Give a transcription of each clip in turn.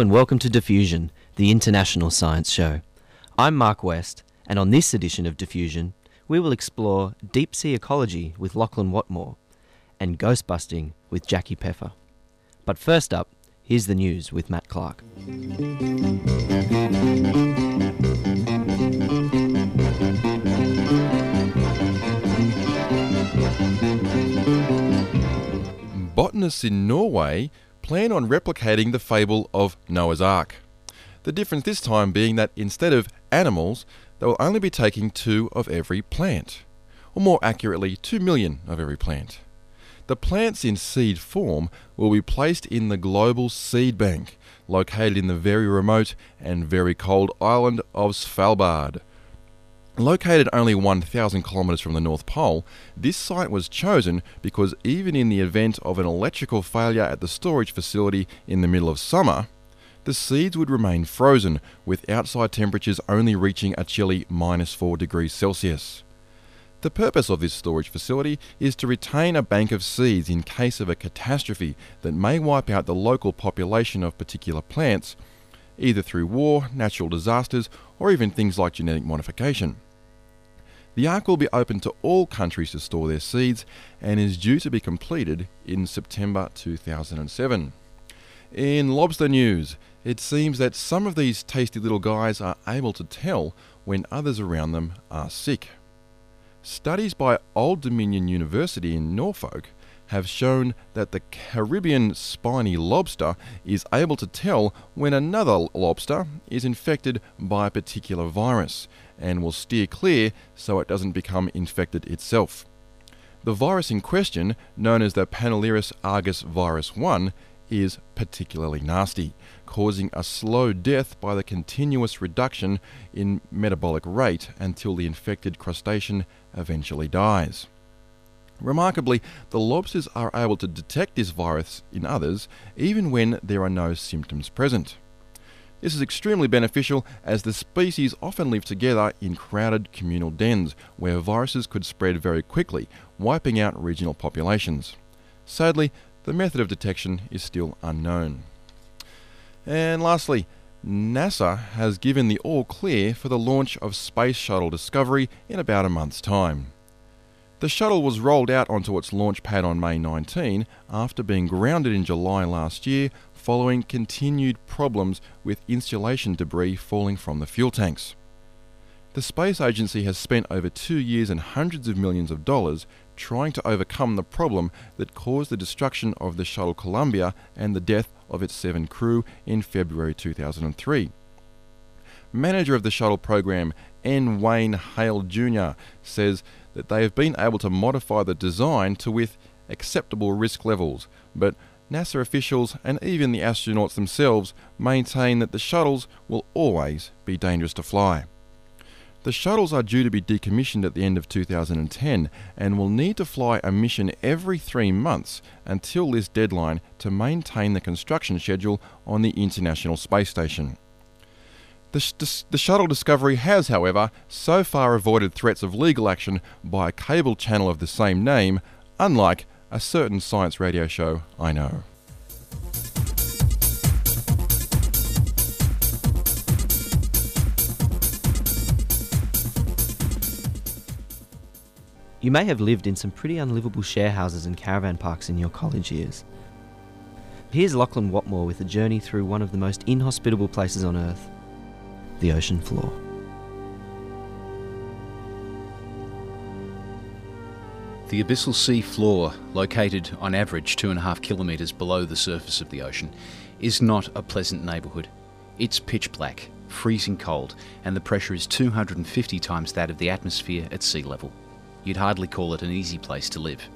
And welcome to Diffusion, the international science show. I'm Mark West, and on this edition of Diffusion, we will explore deep sea ecology with Lachlan Watmore and ghost busting with Jackie Peffer. But first up, here's the news with Matt Clark. Botanists in Norway plan on replicating the fable of Noah's Ark. The difference this time being that instead of animals, they will only be taking two of every plant, or more accurately, two million of every plant. The plants in seed form will be placed in the global seed bank, located in the very remote and very cold island of Svalbard. Located only 1,000 kilometres from the North Pole, this site was chosen because even in the event of an electrical failure at the storage facility in the middle of summer, the seeds would remain frozen, with outside temperatures only reaching a chilly minus 4 degrees Celsius. The purpose of this storage facility is to retain a bank of seeds in case of a catastrophe that may wipe out the local population of particular plants, either through war, natural disasters, or even things like genetic modification. The Ark will be open to all countries to store their seeds and is due to be completed in September 2007. In lobster news, it seems that some of these tasty little guys are able to tell when others around them are sick. Studies by Old Dominion University in Norfolk have shown that the Caribbean spiny lobster is able to tell when another lobster is infected by a particular virus and will steer clear so it doesn't become infected itself. The virus in question, known as the Panulirus argus virus 1, is particularly nasty, causing a slow death by the continuous reduction in metabolic rate until the infected crustacean eventually dies. Remarkably, the lobsters are able to detect this virus in others even when there are no symptoms present. This is extremely beneficial as the species often live together in crowded communal dens where viruses could spread very quickly, wiping out regional populations. Sadly, the method of detection is still unknown. And lastly, NASA has given the all clear for the launch of Space Shuttle Discovery in about a month's time. The shuttle was rolled out onto its launch pad on May 19 after being grounded in July last year following continued problems with insulation debris falling from the fuel tanks. The space agency has spent over two years and hundreds of millions of dollars trying to overcome the problem that caused the destruction of the shuttle Columbia and the death of its seven crew in February 2003. Manager of the shuttle program, N. Wayne Hale Jr., says that they have been able to modify the design to with acceptable risk levels, but NASA officials and even the astronauts themselves maintain that the shuttles will always be dangerous to fly. The shuttles are due to be decommissioned at the end of 2010 and will need to fly a mission every three months until this deadline to maintain the construction schedule on the International Space Station. The, the, shuttle Discovery has, however, so far avoided threats of legal action by a cable channel of the same name, unlike a certain science radio show I know. You may have lived in some pretty unlivable share houses and caravan parks in your college years. Here's Lachlan Watmore with a journey through one of the most inhospitable places on Earth the ocean floor. The abyssal sea floor, located on average two and a half kilometres below the surface of the ocean, is not a pleasant neighbourhood. It's pitch black, freezing cold, and the pressure is 250 times that of the atmosphere at sea level. You'd hardly call it an easy place to live.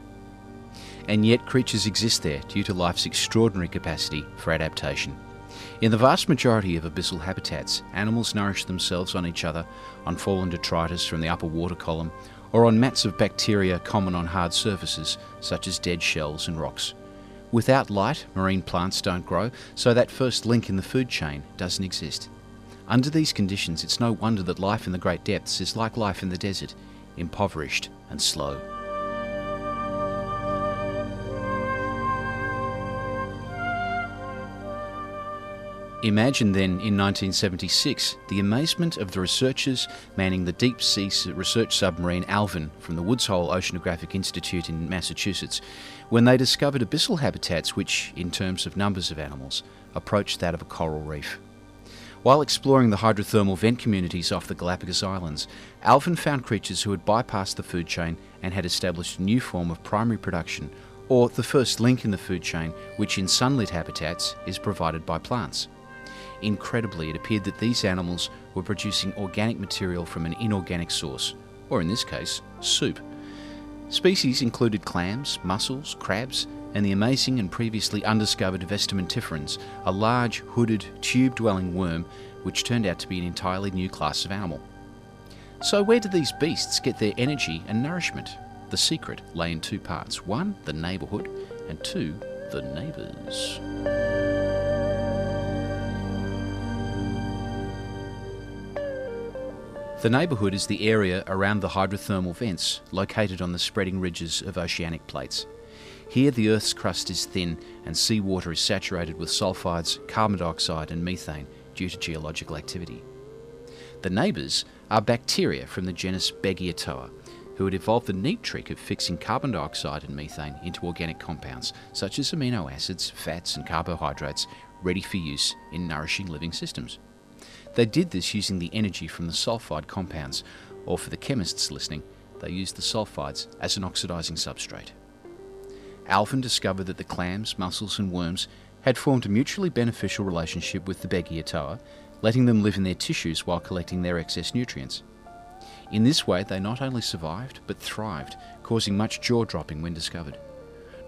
And yet, creatures exist there due to life's extraordinary capacity for adaptation. In the vast majority of abyssal habitats, animals nourish themselves on each other, on fallen detritus from the upper water column, or on mats of bacteria common on hard surfaces, such as dead shells and rocks. Without light, marine plants don't grow, so that first link in the food chain doesn't exist. Under these conditions, it's no wonder that life in the great depths is like life in the desert, impoverished and slow. Imagine then in 1976 the amazement of the researchers manning the deep sea research submarine Alvin from the Woods Hole Oceanographic Institute in Massachusetts when they discovered abyssal habitats which, in terms of numbers of animals, approached that of a coral reef. While exploring the hydrothermal vent communities off the Galapagos Islands, Alvin found creatures who had bypassed the food chain and had established a new form of primary production, or the first link in the food chain, which in sunlit habitats is provided by plants. Incredibly, it appeared that these animals were producing organic material from an inorganic source, or in this case, soup. Species included clams, mussels, crabs, and the amazing and previously undiscovered vestimentiferans, a large, hooded, tube dwelling worm which turned out to be an entirely new class of animal. So, where do these beasts get their energy and nourishment? The secret lay in two parts one, the neighbourhood, and two, the neighbours. The neighbourhood is the area around the hydrothermal vents located on the spreading ridges of oceanic plates. Here, the Earth's crust is thin and seawater is saturated with sulfides, carbon dioxide, and methane due to geological activity. The neighbours are bacteria from the genus Beggiatoa, who had evolved the neat trick of fixing carbon dioxide and methane into organic compounds, such as amino acids, fats, and carbohydrates, ready for use in nourishing living systems. They did this using the energy from the sulfide compounds, or for the chemists listening, they used the sulfides as an oxidizing substrate. Alvin discovered that the clams, mussels, and worms had formed a mutually beneficial relationship with the Beggiatoa, letting them live in their tissues while collecting their excess nutrients. In this way, they not only survived, but thrived, causing much jaw dropping when discovered.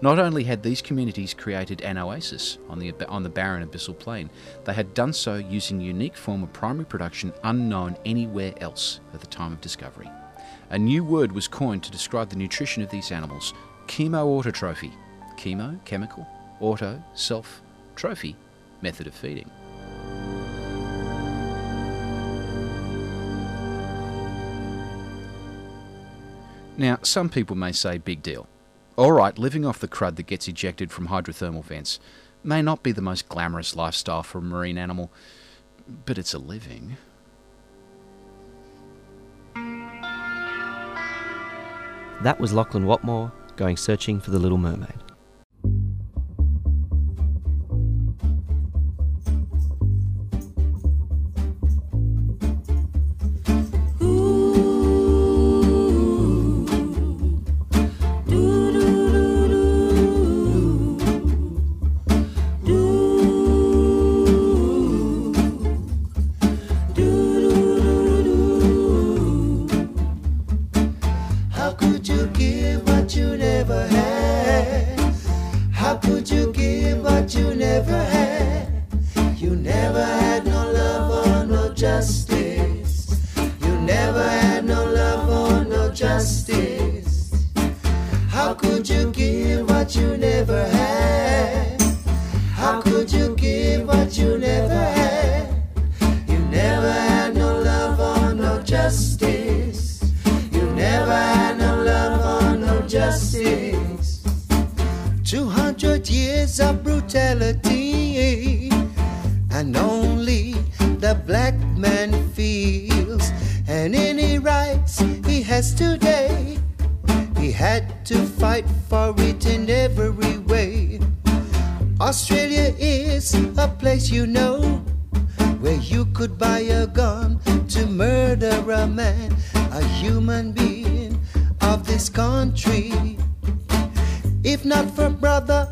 Not only had these communities created an oasis on the, on the barren abyssal plain, they had done so using a unique form of primary production unknown anywhere else at the time of discovery. A new word was coined to describe the nutrition of these animals chemoautotrophy. Chemo, chemical, auto, self, trophy, method of feeding. Now, some people may say, big deal. Alright, living off the crud that gets ejected from hydrothermal vents may not be the most glamorous lifestyle for a marine animal, but it's a living. That was Lachlan Watmore going searching for the Little Mermaid. Justice. You give what you never had and only the black man feels. And any rights he has today, he had to fight for it in every way. Australia is a place you know where you could buy a gun to murder a man, a human being of this country. If not for brother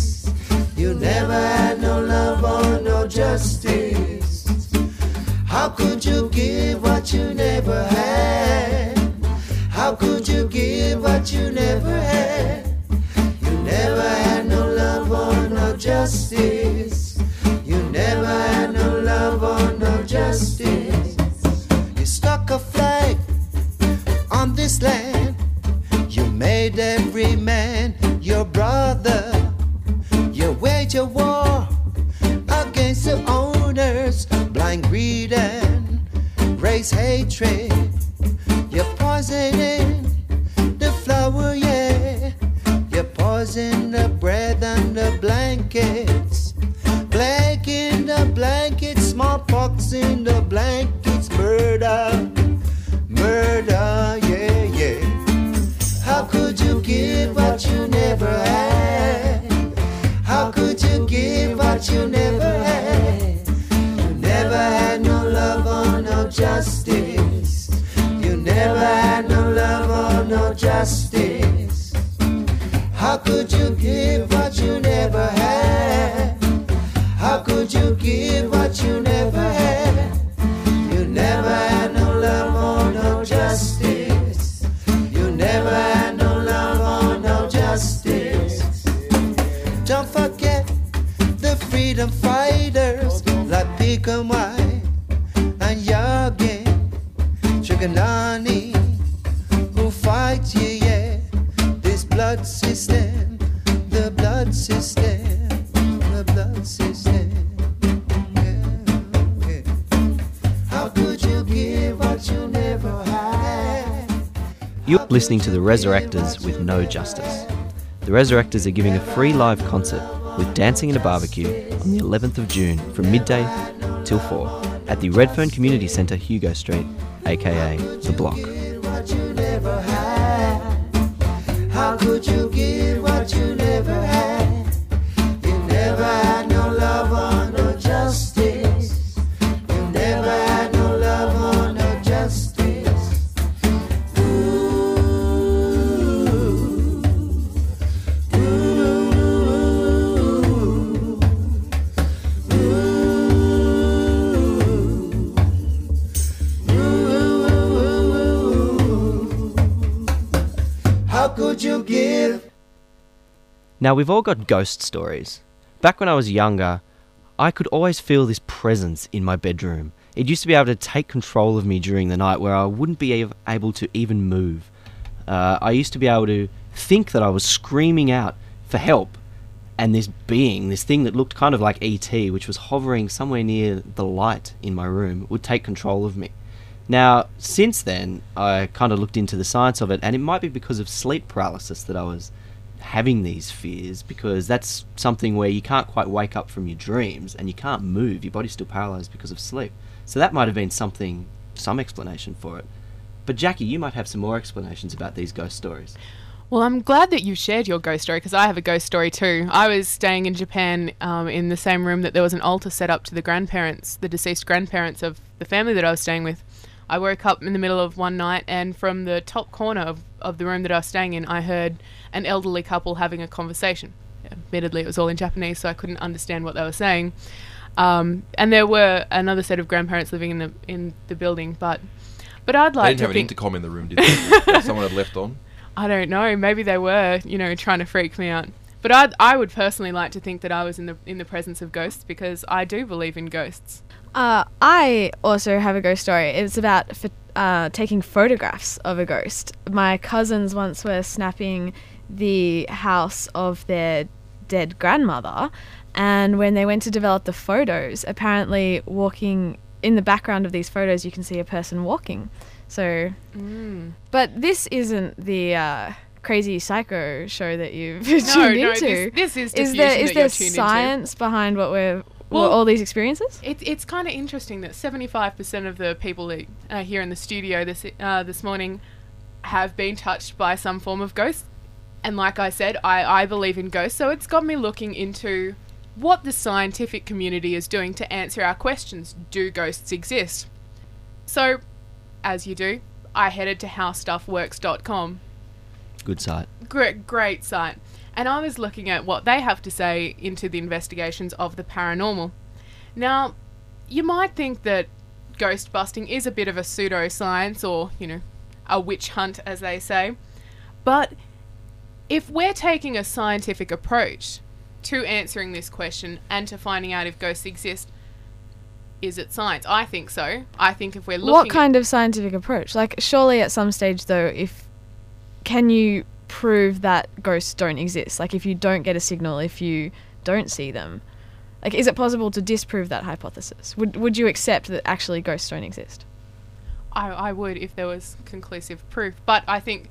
You're stuck blankets. Black in the blankets, smallpox in the blankets, murder, murder, yeah, yeah. How could you give what you never had? How could you give what you never had? You never had no love or no justice. You never had no love or no justice. How could you give what freedom fighters like and Yagi, Truganini, who fight you, yeah. This blood system, the blood system, the blood system. Yeah, yeah. How could you give what you never had? You're listening to the Resurrectors with No Justice. The Resurrectors are giving a free live concert with Dancing and a Barbecue on the 11th of June from midday till 4 at the Redfern Community Centre, Hugo Street, aka The Block. Now, we've all got ghost stories. Back when I was younger, I could always feel this presence in my bedroom. It used to be able to take control of me during the night where I wouldn't be able to even move. Uh, I used to be able to think that I was screaming out for help, and this being, this thing that looked kind of like ET, which was hovering somewhere near the light in my room, would take control of me. Now, since then, I kind of looked into the science of it, and it might be because of sleep paralysis that I was having these fears because that's something where you can't quite wake up from your dreams and you can't move. Your body's still paralyzed because of sleep. So that might have been something, some explanation for it. But Jackie, you might have some more explanations about these ghost stories. Well, I'm glad that you shared your ghost story because I have a ghost story too. I was staying in Japan um, in the same room that there was an altar set up to the grandparents, the deceased grandparents of the family that I was staying with. I woke up in the middle of one night, and from the top corner of, of the room that I was staying in, I heard an elderly couple having a conversation. Admittedly, it was all in Japanese, so I couldn't understand what they were saying. Um, and there were another set of grandparents living in the in the building, but but I'd They like didn't to have an intercom in the room, did they? someone had left on. I don't know. Maybe they were, you know, trying to freak me out. But I, I would personally like to think that I was in the in the presence of ghosts because I do believe in ghosts. Uh, I also have a ghost story. It's about ph- uh, taking photographs of a ghost. My cousins once were snapping the house of their dead grandmother, and when they went to develop the photos, apparently walking in the background of these photos, you can see a person walking. So, but this isn't the uh, crazy psycho show that you've tuned no, into. this, this is is there is that there you're tuned into. science behind what we're Well- all these experiences? It, it's kind of interesting that 75% of the people that are here in the studio this uh, this morning have been touched by some form of ghost. And like I said, I, I believe in ghosts, so it's got me looking into what the scientific community is doing to answer our questions. Do ghosts exist? So, as you do, I headed to howstuffworks.com Good site. great, great site. And I was looking at what they have to say into the investigations of the paranormal. Now, you might think that ghost busting is a bit of a pseudoscience or, you know, a witch hunt, as they say. But if we're taking a scientific approach to answering this question and to finding out if ghosts exist, is it science? I think so. I think if we're looking What at- kind of scientific approach? Like, surely at some stage, though, if can you prove that ghosts don't exist? Like, if you don't get a signal, if you don't see them, like, is it possible to disprove that hypothesis? Would Would you accept that actually ghosts don't exist? I, I would if there was conclusive proof. But I think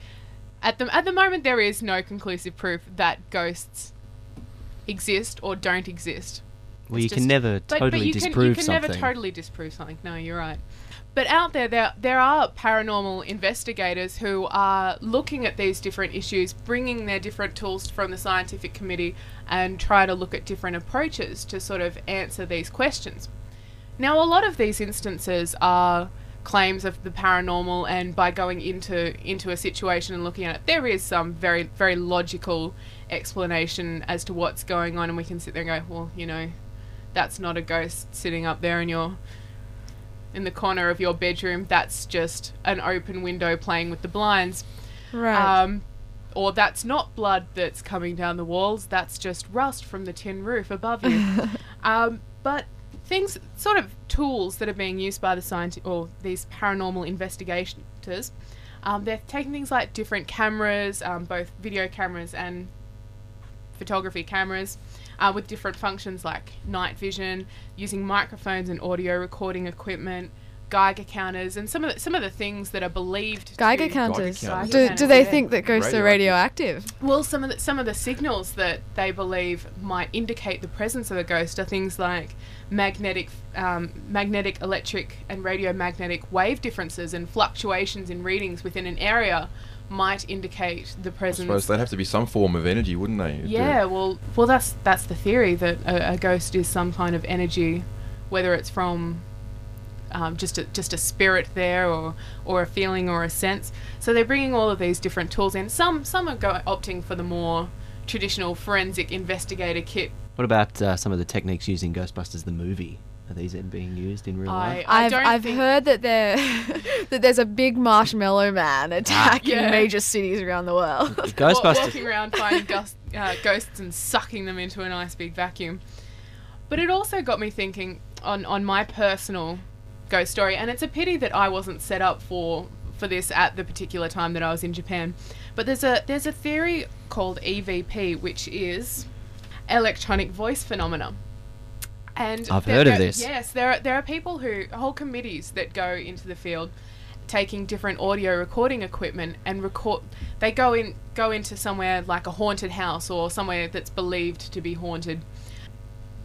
at the at the moment there is no conclusive proof that ghosts exist or don't exist. Well, It's you can never But, totally but you disprove can, you can something. never totally disprove something. No, you're right. But out there, there there are paranormal investigators who are looking at these different issues, bringing their different tools from the scientific committee, and try to look at different approaches to sort of answer these questions. Now, a lot of these instances are claims of the paranormal, and by going into into a situation and looking at it, there is some very very logical explanation as to what's going on, and we can sit there and go, well, you know, that's not a ghost sitting up there in your in the corner of your bedroom. That's just an open window playing with the blinds. Right. Um, or that's not blood that's coming down the walls. That's just rust from the tin roof above you. um, but things, sort of tools that are being used by the scientists or these paranormal investigators, um, they're taking things like different cameras, um, both video cameras and photography cameras, uh, with different functions like night vision, using microphones and audio recording equipment. Geiger counters and some of the, some of the things that are believed Geiger to counters. counters. Do, do they think that ghosts are radioactive? well, some of the some of the signals that they believe might indicate the presence of a ghost are things like magnetic, um, magnetic, electric, and radiomagnetic wave differences and fluctuations in readings within an area might indicate the I presence. suppose they'd have to be some form of energy, wouldn't they? yeah, well, well, that's that's the theory that a, a ghost is some kind of energy, whether it's from um, just a, just a spirit there or or a feeling or a sense. So they're bringing all of these different tools in. Some some are go- opting for the more traditional forensic investigator kit. What about uh, some of the techniques used in Ghostbusters the movie? Are these being used in real life? I, I I've don't I've think- heard that there that there's a big marshmallow man attacking Yeah. major cities around the world. wa- Ghostbusters. walking around finding ghost, uh, ghosts and sucking them into a nice big vacuum. But it also got me thinking on on my personal ghost story, and it's a pity that I wasn't set up for for this at the particular time that I was in Japan. But there's a there's a theory called EVP, which is electronic voice phenomena. And I've there- heard of this. Yes, there are, there are people who whole committees that go into the field taking different audio recording equipment and record they go in go into somewhere like a haunted house or somewhere that's believed to be haunted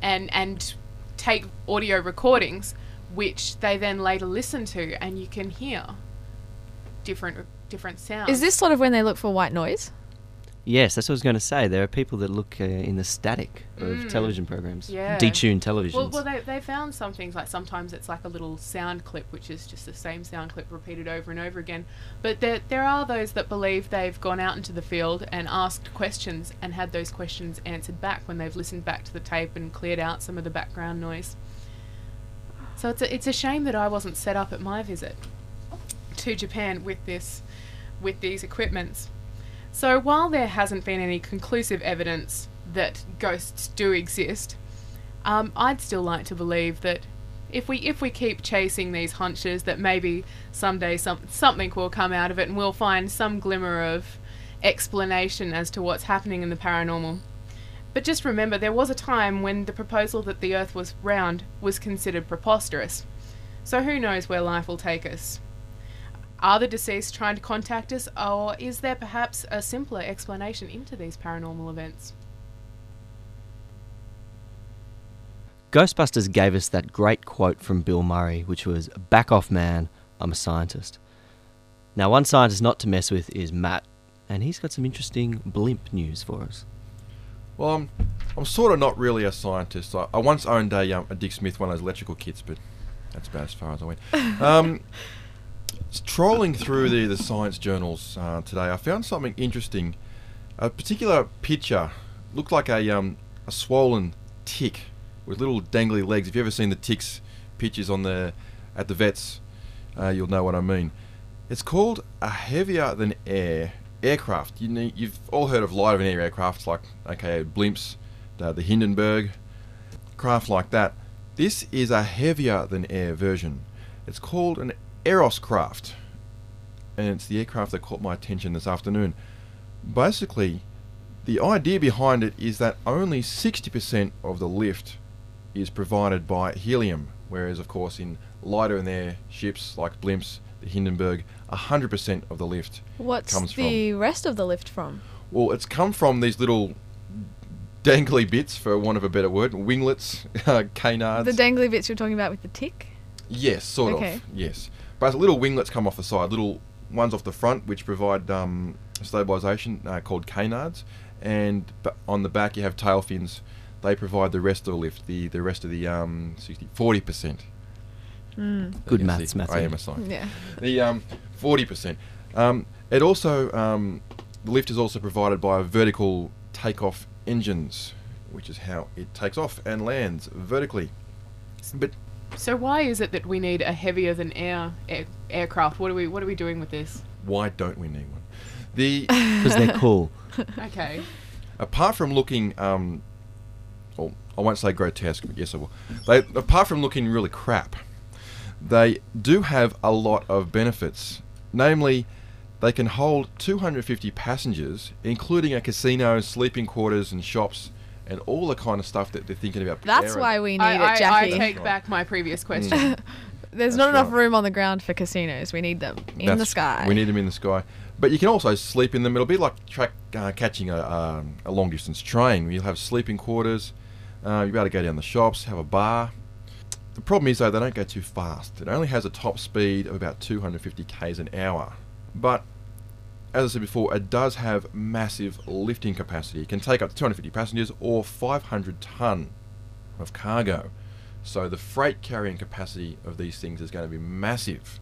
and and take audio recordings which they then later listen to and you can hear different different sounds Is this sort of when they look for white noise? Yes, that's what I was going to say. There are people that look uh, in the static of Mm. television programs, Yeah. detuned televisions. Well, well they, they found some things like sometimes it's like a little sound clip, which is just the same sound clip repeated over and over again. But there, there are those that believe they've gone out into the field and asked questions and had those questions answered back when they've listened back to the tape and cleared out some of the background noise. So it's a, it's a shame that I wasn't set up at my visit to Japan with this with these equipments. So while there hasn't been any conclusive evidence that ghosts do exist, um, I'd still like to believe that if we if we keep chasing these hunches, that maybe someday some something will come out of it, and we'll find some glimmer of explanation as to what's happening in the paranormal. But just remember, there was a time when the proposal that the Earth was round was considered preposterous. So who knows where life will take us? Are the deceased trying to contact us, or is there perhaps a simpler explanation into these paranormal events? Ghostbusters gave us that great quote from Bill Murray, which was Back off, man, I'm a scientist. Now, one scientist not to mess with is Matt, and he's got some interesting blimp news for us. Well, I'm, I'm sort of not really a scientist. I, I once owned a, um, a Dick Smith, one of those electrical kits, but that's about as far as I went. Um, s- trolling through the, the science journals uh, today, I found something interesting. A particular picture looked like a, um, a swollen tick with little dangly legs. If you've ever seen the ticks pictures on the at the vets, uh, you'll know what I mean. It's called a heavier than air aircraft. You need, you've all heard of lighter than air aircrafts like okay blimps, uh, the Hindenburg, craft like that. This is a heavier than air version. It's called an Aeroscraft, and it's the aircraft that caught my attention this afternoon. Basically, the idea behind it is that only 60% of the lift is provided by helium, whereas, of course, in lighter than air ships like blimps, the Hindenburg, 100% of the lift What's comes the rest of the lift from? Well, it's come from these little dangly bits, for want of a better word, winglets, uh, canards. The dangly bits you're talking about with the tick? yes, sort Okay. of. Yes, but it's little winglets come off the side, little ones off the front, which provide um, stabilisation, uh, called canards, and on the back you have tail fins. They provide the rest of the lift, the the rest of the um, 60, 40 percent. Good Yes, maths, Matthew. I am a scientist. Yeah. The um, 40%. Um, it also, um, the lift is also provided by vertical takeoff engines, which is how it takes off and lands vertically. But So why is it that we need a heavier than air, air aircraft? What are we What are we doing with this? why don't we need one? The Because they're cool. Okay. apart from looking, um, well, I won't say grotesque, but yes, I will. They, apart from looking really crap, they do have a lot of benefits. Namely, they can hold 250 passengers, including a casino, sleeping quarters, and shops, and all the kind of stuff that they're thinking about. That's aero- why we need I, it, I, I take Right. back my previous question. There's That's not enough right. room on the ground for casinos. We need them in the sky. We need them in the sky. But you can also sleep in them. It'll be like track, uh, catching a, um, a long distance train. You'll have sleeping quarters. Uh, you'll be able to go down the shops, have a bar. The problem is, though, they don't go too fast. It only has a top speed of about 250 k's an hour. But, as I said before, it does have massive lifting capacity. It can take up to 250 passengers or 500 ton of cargo. So the freight carrying capacity of these things is going to be massive.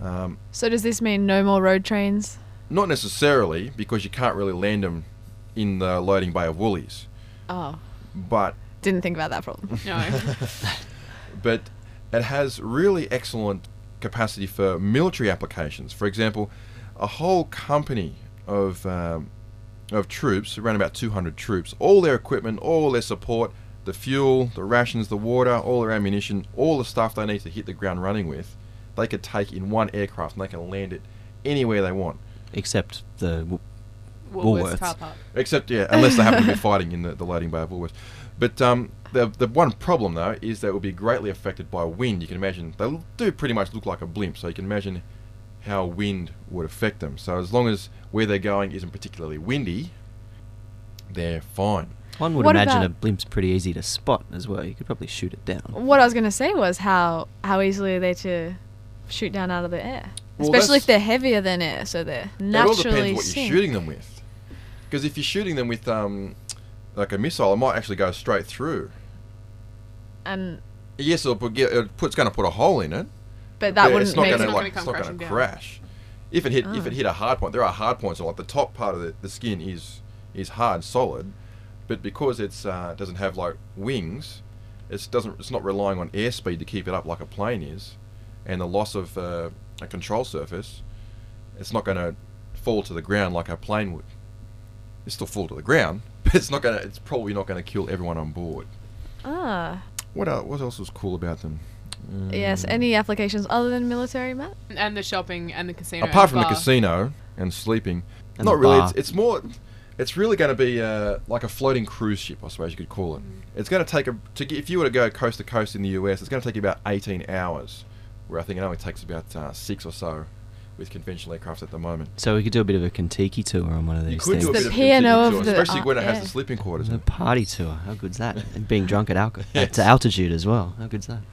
Um, so does this mean no more road trains? not necessarily, because you can't really land them in the loading bay of Woolies. Oh, But didn't think about that problem. no. but it has really excellent capacity for military applications. For example, a whole company of um, of troops, around about 200 troops, all their equipment, all their support, the fuel, the rations, the water, all their ammunition, all the stuff they need to hit the ground running with, they could take in one aircraft and they can land it anywhere they want. Except the. W- Woolworths Woolworths. Except, yeah, unless they happen to be fighting in the, the loading bay of Woolworths. But um, the, the one problem, though, is that it will be greatly affected by wind. You can imagine, they do pretty much look like a blimp, so you can imagine how wind would affect them. So as long as where they're going isn't particularly windy, they're fine. one would What imagine a blimp's pretty easy to spot as well. You could probably shoot it down. What I was going to say was how how easily are they to shoot down out of the air, Well, especially if they're heavier than air, so they're naturally. it all depends what sink. you're shooting them with. Because if you're shooting them with um, like a missile, it might actually go straight through. And Yes, it'll put, it put, it's going to put a hole in it, but that wouldn't it's not make going It's to not like gonna come it's not going crashing to down. crash. If it hit if Ah. it hit a hard point, there are hard points. Like the top part of the, the skin is is hard, solid, but because it's uh, doesn't have like wings, it doesn't it's not relying on airspeed to keep it up like a plane is, and the loss of uh, a control surface, it's not going to fall to the ground like a plane would. It's still fall to the ground, but it's not going to. It's probably not going to kill everyone on board. ah What else, what else was cool about them? Yes. Any applications other than military, Matt? And the shopping and the casino. and apart from the bar. casino and sleeping, And not really. It's, it's more. It's really going to be uh, like a floating cruise ship, I suppose you could call it. It's going to take a to get, if you were to go coast to coast in the US, it's going to take you about 18 hours, where I think it only takes about uh, six or so with conventional aircraft at the moment. So we could do a bit of a Kentucky tour on one of these You could things. do a The bit of P&O continued of tour, the- especially uh, when it has the sleeping quarters. in A party tour. How good's that? And being drunk at, alco- Yes. at altitude as well. How good's that?